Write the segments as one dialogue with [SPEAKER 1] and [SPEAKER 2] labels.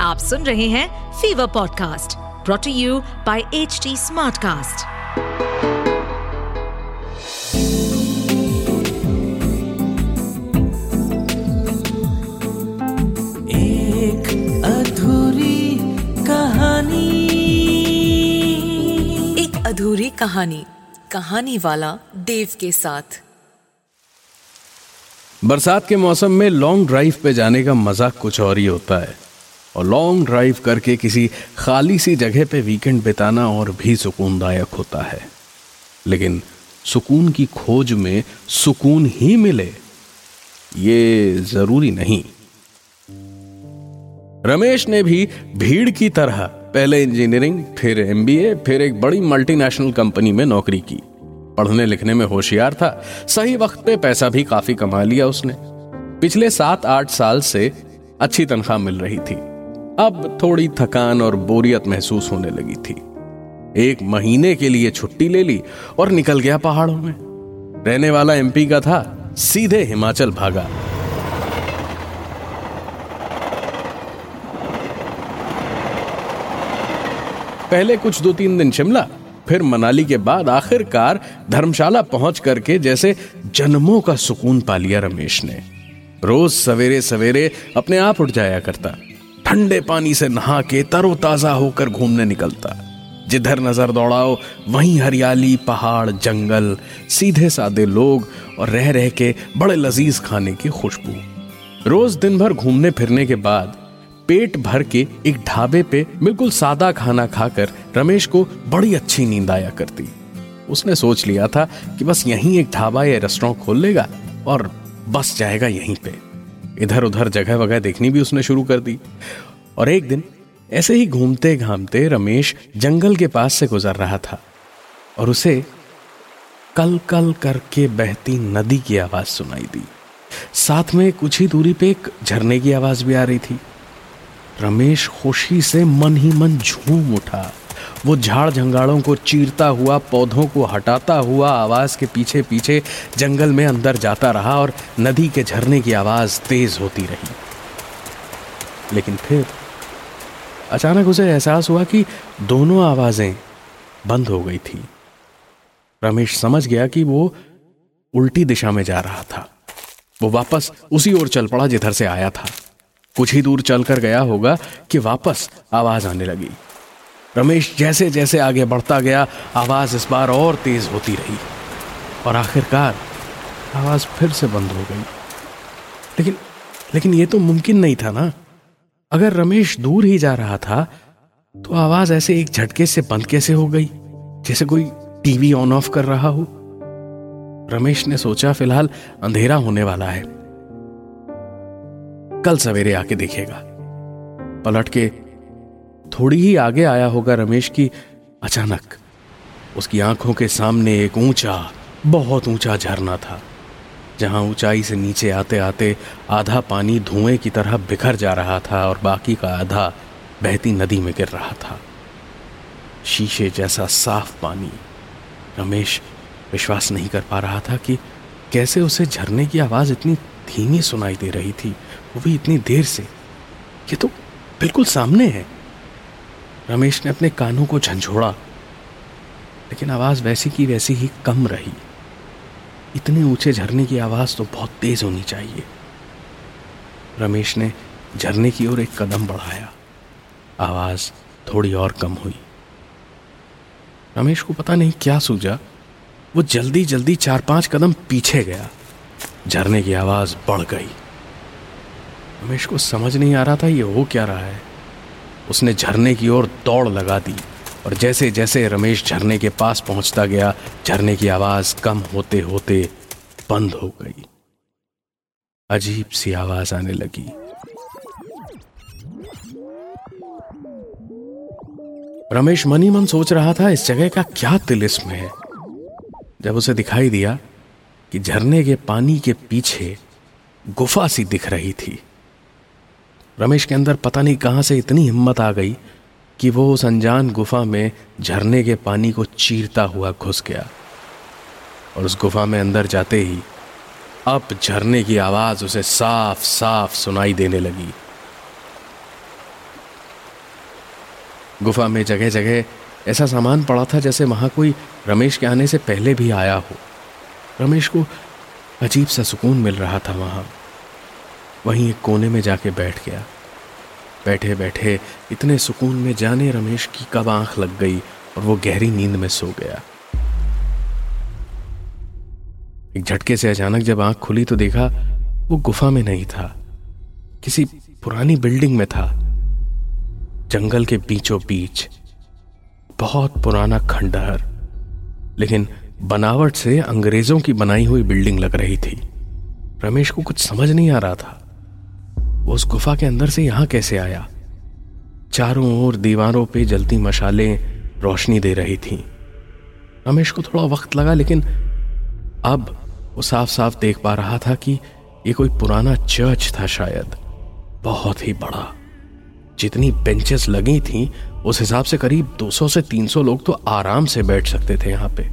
[SPEAKER 1] आप सुन रहे हैं fever podcast brought to you by H smartcast.
[SPEAKER 2] एक अधूरी कहानी।
[SPEAKER 3] एक अधूरी कहानी कहानी वाला देव के साथ।
[SPEAKER 4] बरसात के मौसम में लॉन्ग ड्राइव पे जाने का मज़ा कुछ और ही होता है। और लॉन्ग ड्राइव करके किसी खाली सी जगह पे वीकेंड बिताना और भी सुकूनदायक होता है। लेकिन सुकून की खोज में सुकून ही मिले, ये ज़रूरी नहीं। रमेश ने भी भीड़ की तरह पहले इंजीनियरिंग फिर एमबीए फिर एक बड़ी मल्टीनेशनल कंपनी में नौकरी की। पढ़ने लिखने में होशियार था, सही वक्त पे पैसा भी काफ़ी कमा लिया उसने। पिछले सात आठ साल से अच्छी तनख्वाह मिल रही थी। अब थोड़ी थकान और बोरियत महसूस होने लगी थी। एक महीने के लिए छुट्टी ले ली और निकल गया पहाड़ों में। रहने वाला एमपी का था, सीधे हिमाचल भागा। पहले कुछ दो तीन दिन शिमला, फिर मनाली के बाद आखिरकार धर्मशाला पहुँच करके जैसे जन्मों का सुकून पा लिया रमेश ने। रोज सवेरे सवेरे अपने आप उठ जाया करता। ठंडे पानी से नहा के तरोताजा होकर घूमने निकलता जिधर नज़र दौड़ाओ, वहीं हरियाली, पहाड़, जंगल, सीधे सादे लोग और रह रह के बड़े लजीज खाने की खुशबू। रोज दिन भर घूमने फिरने के बाद पेट भर के एक ढाबे पे बिल्कुल सादा खाना खाकर रमेश को बड़ी अच्छी नींद आया करती। उसने सोच लिया था कि बस यहीं एक ढाबा या रेस्टोरेंट खोल लेगा और बस जाएगा यहीं पे। इधर उधर जगह वगह देखनी भी उसने शुरू कर दी। और एक दिन ऐसे ही घूमते घामते रमेश जंगल के पास से गुजर रहा था और उसे कल कल करके बहती नदी की आवाज़ सुनाई दी। साथ में कुछ ही दूरी पे एक झरने की आवाज़ भी आ रही थी। रमेश खुशी से मन ही मन झूम उठा। वो झाड़ झंगाड़ों को चीरता हुआ, पौधों को हटाता हुआ आवाज़ के पीछे पीछे जंगल में अंदर जाता रहा और नदी के झरने की आवाज़ तेज होती रही। लेकिन फिर अचानक उसे एहसास हुआ कि दोनों आवाज़ें बंद हो गई थी। रमेश समझ गया कि वो उल्टी दिशा में जा रहा था। वो वापस उसी ओर चल पड़ा जिधर से आया था। कुछ ही दूर चलकर गया होगा कि वापस आवाज़ आने लगी। रमेश जैसे जैसे आगे बढ़ता गया, आवाज़ इस बार और तेज होती रही। और आखिरकार, आवाज़ फिर से बंद हो गई। लेकिन लेकिन यह तो मुमकिन नहीं था ना। अगर रमेश दूर ही जा रहा था तो आवाज़ ऐसे एक झटके से बंद कैसे हो गई, जैसे कोई टीवी ऑन ऑफ़ कर रहा हो। रमेश ने सोचा, फ़िलहाल अंधेरा होने वाला है। कल सवेरे आके देखेगा। पलट के थोड़ी ही आगे आया होगा रमेश की अचानक उसकी आँखों के सामने एक ऊँचा, बहुत ऊँचा झरना था, जहाँ ऊंचाई से नीचे आते आते आधा पानी धुएँ की तरह बिखर जा रहा था और बाकी का आधा बहती नदी में गिर रहा था। शीशे जैसा साफ़ पानी। रमेश विश्वास नहीं कर पा रहा था कि कैसे उसे झरने की आवाज़ इतनी धीमी सुनाई दे रही थी। वो भी इतनी देर से। ये तो बिल्कुल सामने है। रमेश ने अपने कानों को झंझोड़ा, लेकिन आवाज़ वैसी की वैसी ही कम रही। इतने ऊँचे झरने की आवाज़ तो बहुत तेज होनी चाहिए। रमेश ने झरने की ओर एक कदम बढ़ाया। आवाज़ थोड़ी और कम हुई। रमेश को पता नहीं क्या सूझा। वो जल्दी जल्दी चार पाँच कदम पीछे गया। झरने की आवाज़ बढ़ गई। रमेश को समझ नहीं आ रहा था ये हो क्या रहा है। उसने झरने की ओर दौड़ लगा दी और जैसे जैसे रमेश झरने के पास पहुँचता गया, झरने की आवाज़ कम होते होते बंद हो गई। अजीब सी आवाज़ आने लगी। रमेश मनी मन सोच रहा था, इस जगह का क्या तिलिस्म है? जब उसे दिखाई दिया कि झरने के पानी के पीछे गुफा सी दिख रही थी रमेश के अंदर पता नहीं कहाँ से इतनी हिम्मत आ गई कि वो उस अनजान गुफा में झरने के पानी को चीरता हुआ घुस गया। और उस गुफा में अंदर जाते ही अब झरने की आवाज़ उसे साफ़ साफ़ सुनाई देने लगी। गुफा में जगह जगह ऐसा सामान पड़ा था जैसे वहाँ कोई रमेश के आने से पहले भी आया हो। रमेश को अजीब सा सुकून मिल रहा था वहाँ। वहीं एक कोने में जाके बैठ गया। बैठे बैठे इतने सुकून में जाने रमेश की कब आँख लग गई और वो गहरी नींद में सो गया। एक झटके से अचानक जब आँख खुली तो देखा वो गुफा में नहीं था। किसी पुरानी बिल्डिंग में था। जंगल के बीचों बीच बहुत पुराना खंडहर। लेकिन बनावट से अंग्रेज़ों की बनाई हुई बिल्डिंग लग रही थी। रमेश को कुछ समझ नहीं आ रहा था। वो उस गुफा के अंदर से यहाँ कैसे आया? चारों ओर दीवारों पे जलती मशालें रोशनी दे रही थी। रमेश को थोड़ा वक्त लगा, लेकिन अब वो साफ़ साफ़ देख पा रहा था कि ये कोई पुराना चर्च था शायद। बहुत ही बड़ा। जितनी बेंचेस लगी थी, उस हिसाब से करीब 200 से 300 लोग तो आराम से बैठ सकते थे यहाँ पे।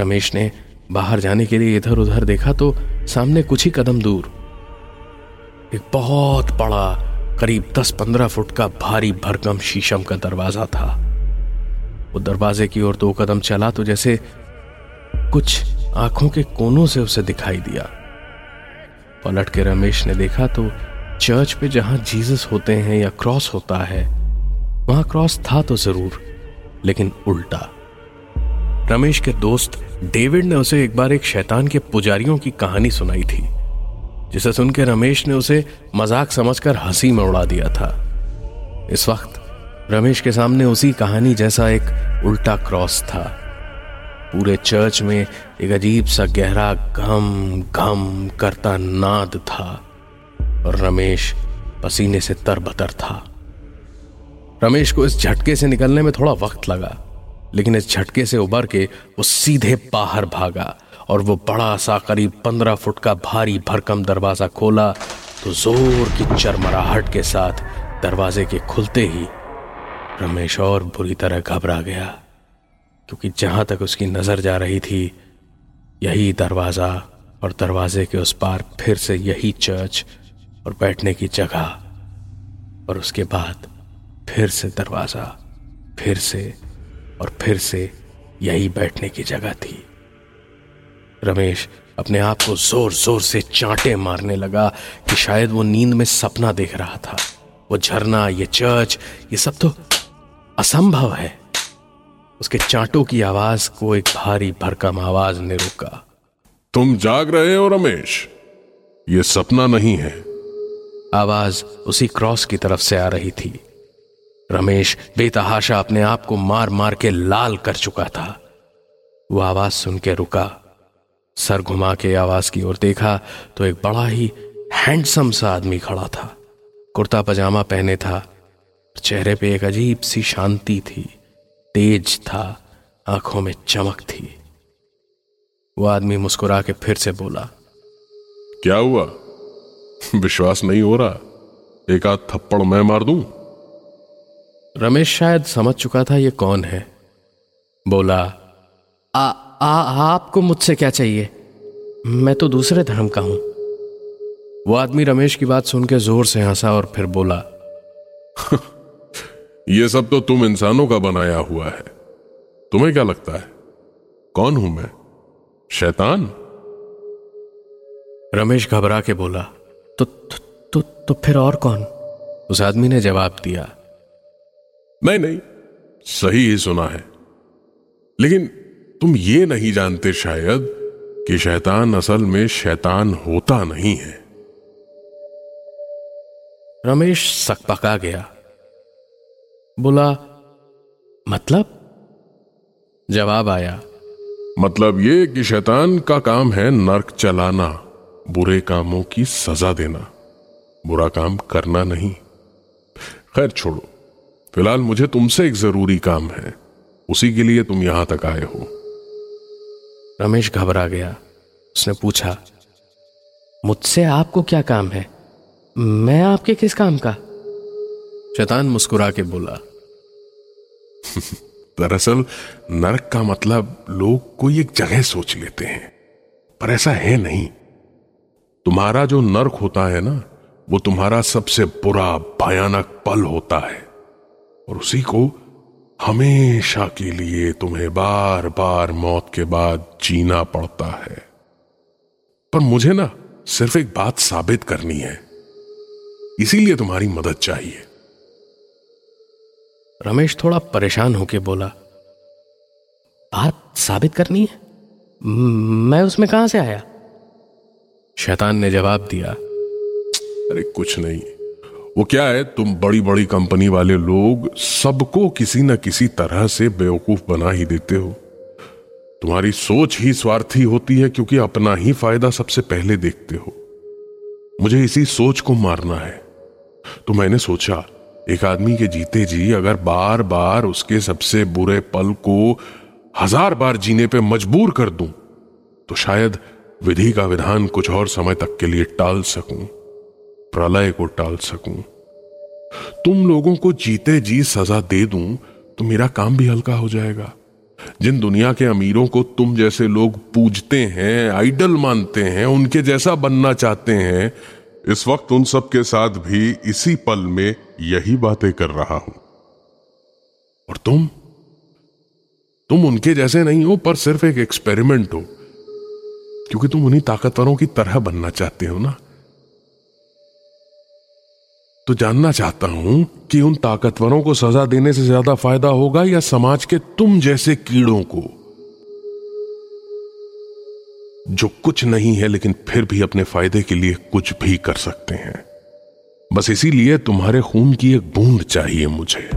[SPEAKER 4] रमेश ने बाहर जाने के लिए इधर उधर देखा तो सामने कुछ ही कदम दूर एक बहुत बड़ा, करीब 10-15 फुट का भारी भरकम शीशम का दरवाज़ा था। वो दरवाजे की ओर दो कदम चला तो जैसे कुछ आँखों के कोनों से उसे दिखाई दिया। पलट के रमेश ने देखा तो चर्च पे जहाँ जीसस होते हैं या क्रॉस होता है, वहाँ क्रॉस था तो ज़रूर, लेकिन उल्टा। रमेश के दोस्त डेविड ने उसे एक बार एक शैतान के पुजारियों की कहानी सुनाई थी। जिसे सुनकर रमेश ने उसे मज़ाक समझकर हँसी में उड़ा दिया था। इस वक्त रमेश के सामने उसी कहानी जैसा एक उल्टा क्रॉस था। पूरे चर्च में एक अजीब सा गहरा घम घम करता नाद था और रमेश पसीने से तरबतर था। रमेश को इस झटके से निकलने में थोड़ा वक्त लगा, लेकिन इस झटके से उबर के वो सीधे बाहर भागा। और वो बड़ा सा करीब पंद्रह फुट का भारी भरकम दरवाज़ा खोला तो ज़ोर की चरमराहट के साथ दरवाजे के खुलते ही रमेश और बुरी तरह घबरा गया, क्योंकि जहाँ तक उसकी नज़र जा रही थी, यही दरवाज़ा और दरवाजे के उस पार फिर से यही चर्च और बैठने की जगह और उसके बाद फिर से दरवाज़ा, फिर से और फिर से यही बैठने की जगह थी। रमेश अपने आप को ज़ोर ज़ोर से चांटे मारने लगा कि शायद वो नींद में सपना देख रहा था। वो झरना ये चर्च ये सब तो असंभव है। उसके चांटों की आवाज़ को एक भारी भरकम आवाज़ ने रोका।
[SPEAKER 5] तुम जाग रहे हो रमेश। ये सपना नहीं है।
[SPEAKER 4] आवाज़ उसी क्रॉस की तरफ़ से आ रही थी। रमेश बेतहाशा अपने आप को मार मार के लाल कर चुका था। वो आवाज़ सुन के रुका। सर घुमा के आवाज़ की ओर देखा तो एक बड़ा ही हैंडसम सा आदमी खड़ा था। कुर्ता पजामा पहने था। चेहरे पे एक अजीब सी शांति थी। तेज था। आँखों में चमक थी। वो आदमी मुस्कुरा के फिर से बोला
[SPEAKER 5] क्या हुआ? विश्वास नहीं हो रहा। एक आध थप्पड़ मैं मार दूँ?
[SPEAKER 4] रमेश शायद समझ चुका था ये कौन है। बोला आ आ, आपको मुझसे क्या चाहिए? मैं तो दूसरे धर्म का हूँ। वो आदमी रमेश की बात सुन के ज़ोर से हंसा और फिर बोला
[SPEAKER 5] ये सब तो तुम इंसानों का बनाया हुआ है। तुम्हें क्या लगता है? कौन हूँ मैं? शैतान?
[SPEAKER 4] रमेश घबरा के बोला तो तो, तो तो फिर और कौन? उस आदमी ने जवाब दिया
[SPEAKER 5] नहीं नहीं सही ही सुना है। लेकिन तुम ये नहीं जानते शायद कि शैतान असल में शैतान होता नहीं है।
[SPEAKER 4] रमेश सकपका गया। बोला मतलब? जवाब आया
[SPEAKER 5] मतलब ये कि शैतान का काम है नर्क चलाना बुरे कामों की सजा देना बुरा काम करना नहीं। खैर छोड़ो फ़िलहाल मुझे तुमसे एक ज़रूरी काम है उसी के लिए तुम यहाँ तक आए हो।
[SPEAKER 4] रमेश घबरा गया। उसने पूछा, मुझसे आपको क्या काम है? मैं आपके किस काम का? शैतान मुस्कुरा के बोला,
[SPEAKER 5] दरअसल नरक का मतलब लोग कोई एक जगह सोच लेते हैं, पर ऐसा है नहीं। तुम्हारा जो नर्क होता है ना, वो तुम्हारा सबसे बुरा, भयानक पल होता है, और उसी को हमेशा के लिए तुम्हें बार बार मौत के बाद जीना पड़ता है। पर मुझे ना सिर्फ़ एक बात साबित करनी है। इसीलिए तुम्हारी मदद चाहिए।
[SPEAKER 4] रमेश थोड़ा परेशान होकर बोला बात साबित करनी है? मैं उसमें कहाँ से आया? शैतान ने जवाब दिया
[SPEAKER 5] अरे कुछ नहीं। वो क्या है, तुम बड़ी बड़ी कंपनी वाले लोग सबको किसी न किसी तरह से बेवकूफ़ बना ही देते हो। तुम्हारी सोच ही स्वार्थी होती है क्योंकि अपना ही फ़ायदा सबसे पहले देखते हो। मुझे इसी सोच को मारना है। तो मैंने सोचा, एक आदमी के जीते जी अगर बार बार उसके सबसे बुरे पल को हज़ार बार जीने पे मजबूर कर दूँ तो शायद विधि का विधान कुछ और समय तक के लिए टाल सकूँ। प्रलय को टाल सकूँ। तुम लोगों को जीते जी सजा दे दूँ तो मेरा काम भी हल्का हो जाएगा। जिन दुनिया के अमीरों को तुम जैसे लोग पूजते हैं, आइडल मानते हैं, उनके जैसा बनना चाहते हैं, इस वक्त उन सब के साथ भी इसी पल में यही बातें कर रहा हूँ। और तुम? तुम उनके जैसे नहीं हो, पर सिर्फ़ एक एक्सपेरिमेंट हो। क्योंकि तुम उन्हीं ताकतवरों की तरह बनना चाहते हो ना? तो जानना चाहता हूँ कि उन ताकतवरों को सजा देने से ज़्यादा फ़ायदा होगा या समाज के तुम जैसे कीड़ों को? जो कुछ नहीं है, लेकिन फिर भी अपने फ़ायदे के लिए कुछ भी कर सकते हैं। बस इसीलिए तुम्हारे खून की एक बूंद चाहिए मुझे।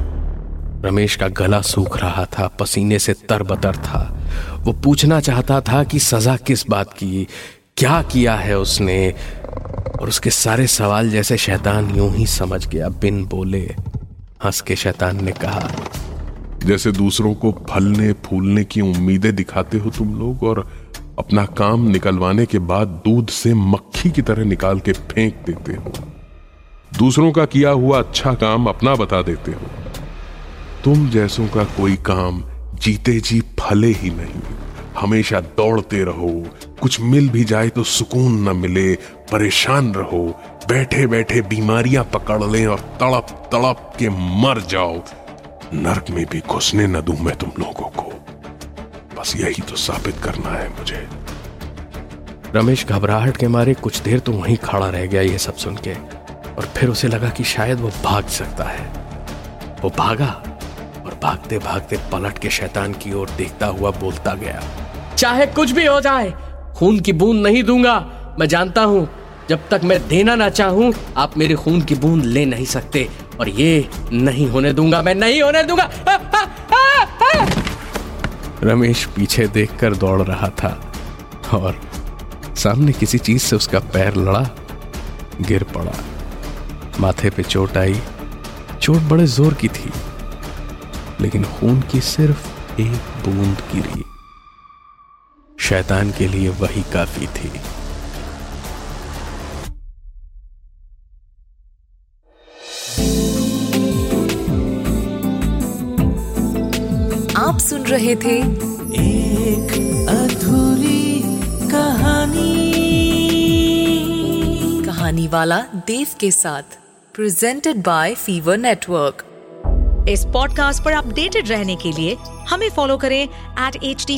[SPEAKER 4] रमेश का गला सूख रहा था, पसीने से तरबतर था। वो पूछना चाहता था कि सजा किस बात की, क्या किया है उसने? और उसके सारे सवाल जैसे शैतान यूँ ही समझ गया, बिन बोले हंस के शैतान ने कहा,
[SPEAKER 5] जैसे दूसरों को फलने, फूलने की उम्मीदें दिखाते हो तुम लोग और अपना काम निकलवाने के बाद दूध से मक्खी की तरह निकाल के फेंक देते हो। दूसरों का किया हुआ अच्छा काम अपना बता देते हो। तुम जैसों का कोई काम जीते जी फले ही नहीं। हमेशा दौड़ते रहो। कुछ मिल भी जाए तो सुकून न मिले। परेशान रहो। बैठे बैठे बीमारियाँ पकड़ लें और तड़प तड़प के मर जाओ। नरक में भी घुसने न दूँ मैं तुम लोगों को। बस यही तो साबित करना है मुझे।
[SPEAKER 4] रमेश घबराहट के मारे कुछ देर तो वहीं खड़ा रह गया यह सब सुन के। और फिर उसे लगा कि शायद वो भाग सकता है। वो भागा और भागते भागते पलट के शैतान की ओर देखता हुआ बोलता गया। चाहे कुछ भी हो जाए खून की बूंद नहीं दूँगा। मैं जानता हूँ जब तक मैं देना ना चाहूँ आप मेरे खून की बूंद ले नहीं सकते और ये नहीं होने दूँगा मैं नहीं होने दूँगा। आ, आ! रमेश पीछे देखकर दौड़ रहा था और सामने किसी चीज़ से उसका पैर लड़ा गिर पड़ा। माथे पे चोट आई चोट बड़े ज़ोर की थी लेकिन खून की सिर्फ़ एक बूंद गिरी। शैतान के लिए वही काफ़ी थी।
[SPEAKER 3] आप सुन रहे थे
[SPEAKER 2] एक अधूरी कहानी।
[SPEAKER 3] कहानी वाला देव के साथ प्रेजेंटेड बाय फीवर नेटवर्क
[SPEAKER 1] इस पॉडकास्ट पर अपडेटेड रहने के लिए हमें फॉलो करें एट एच डी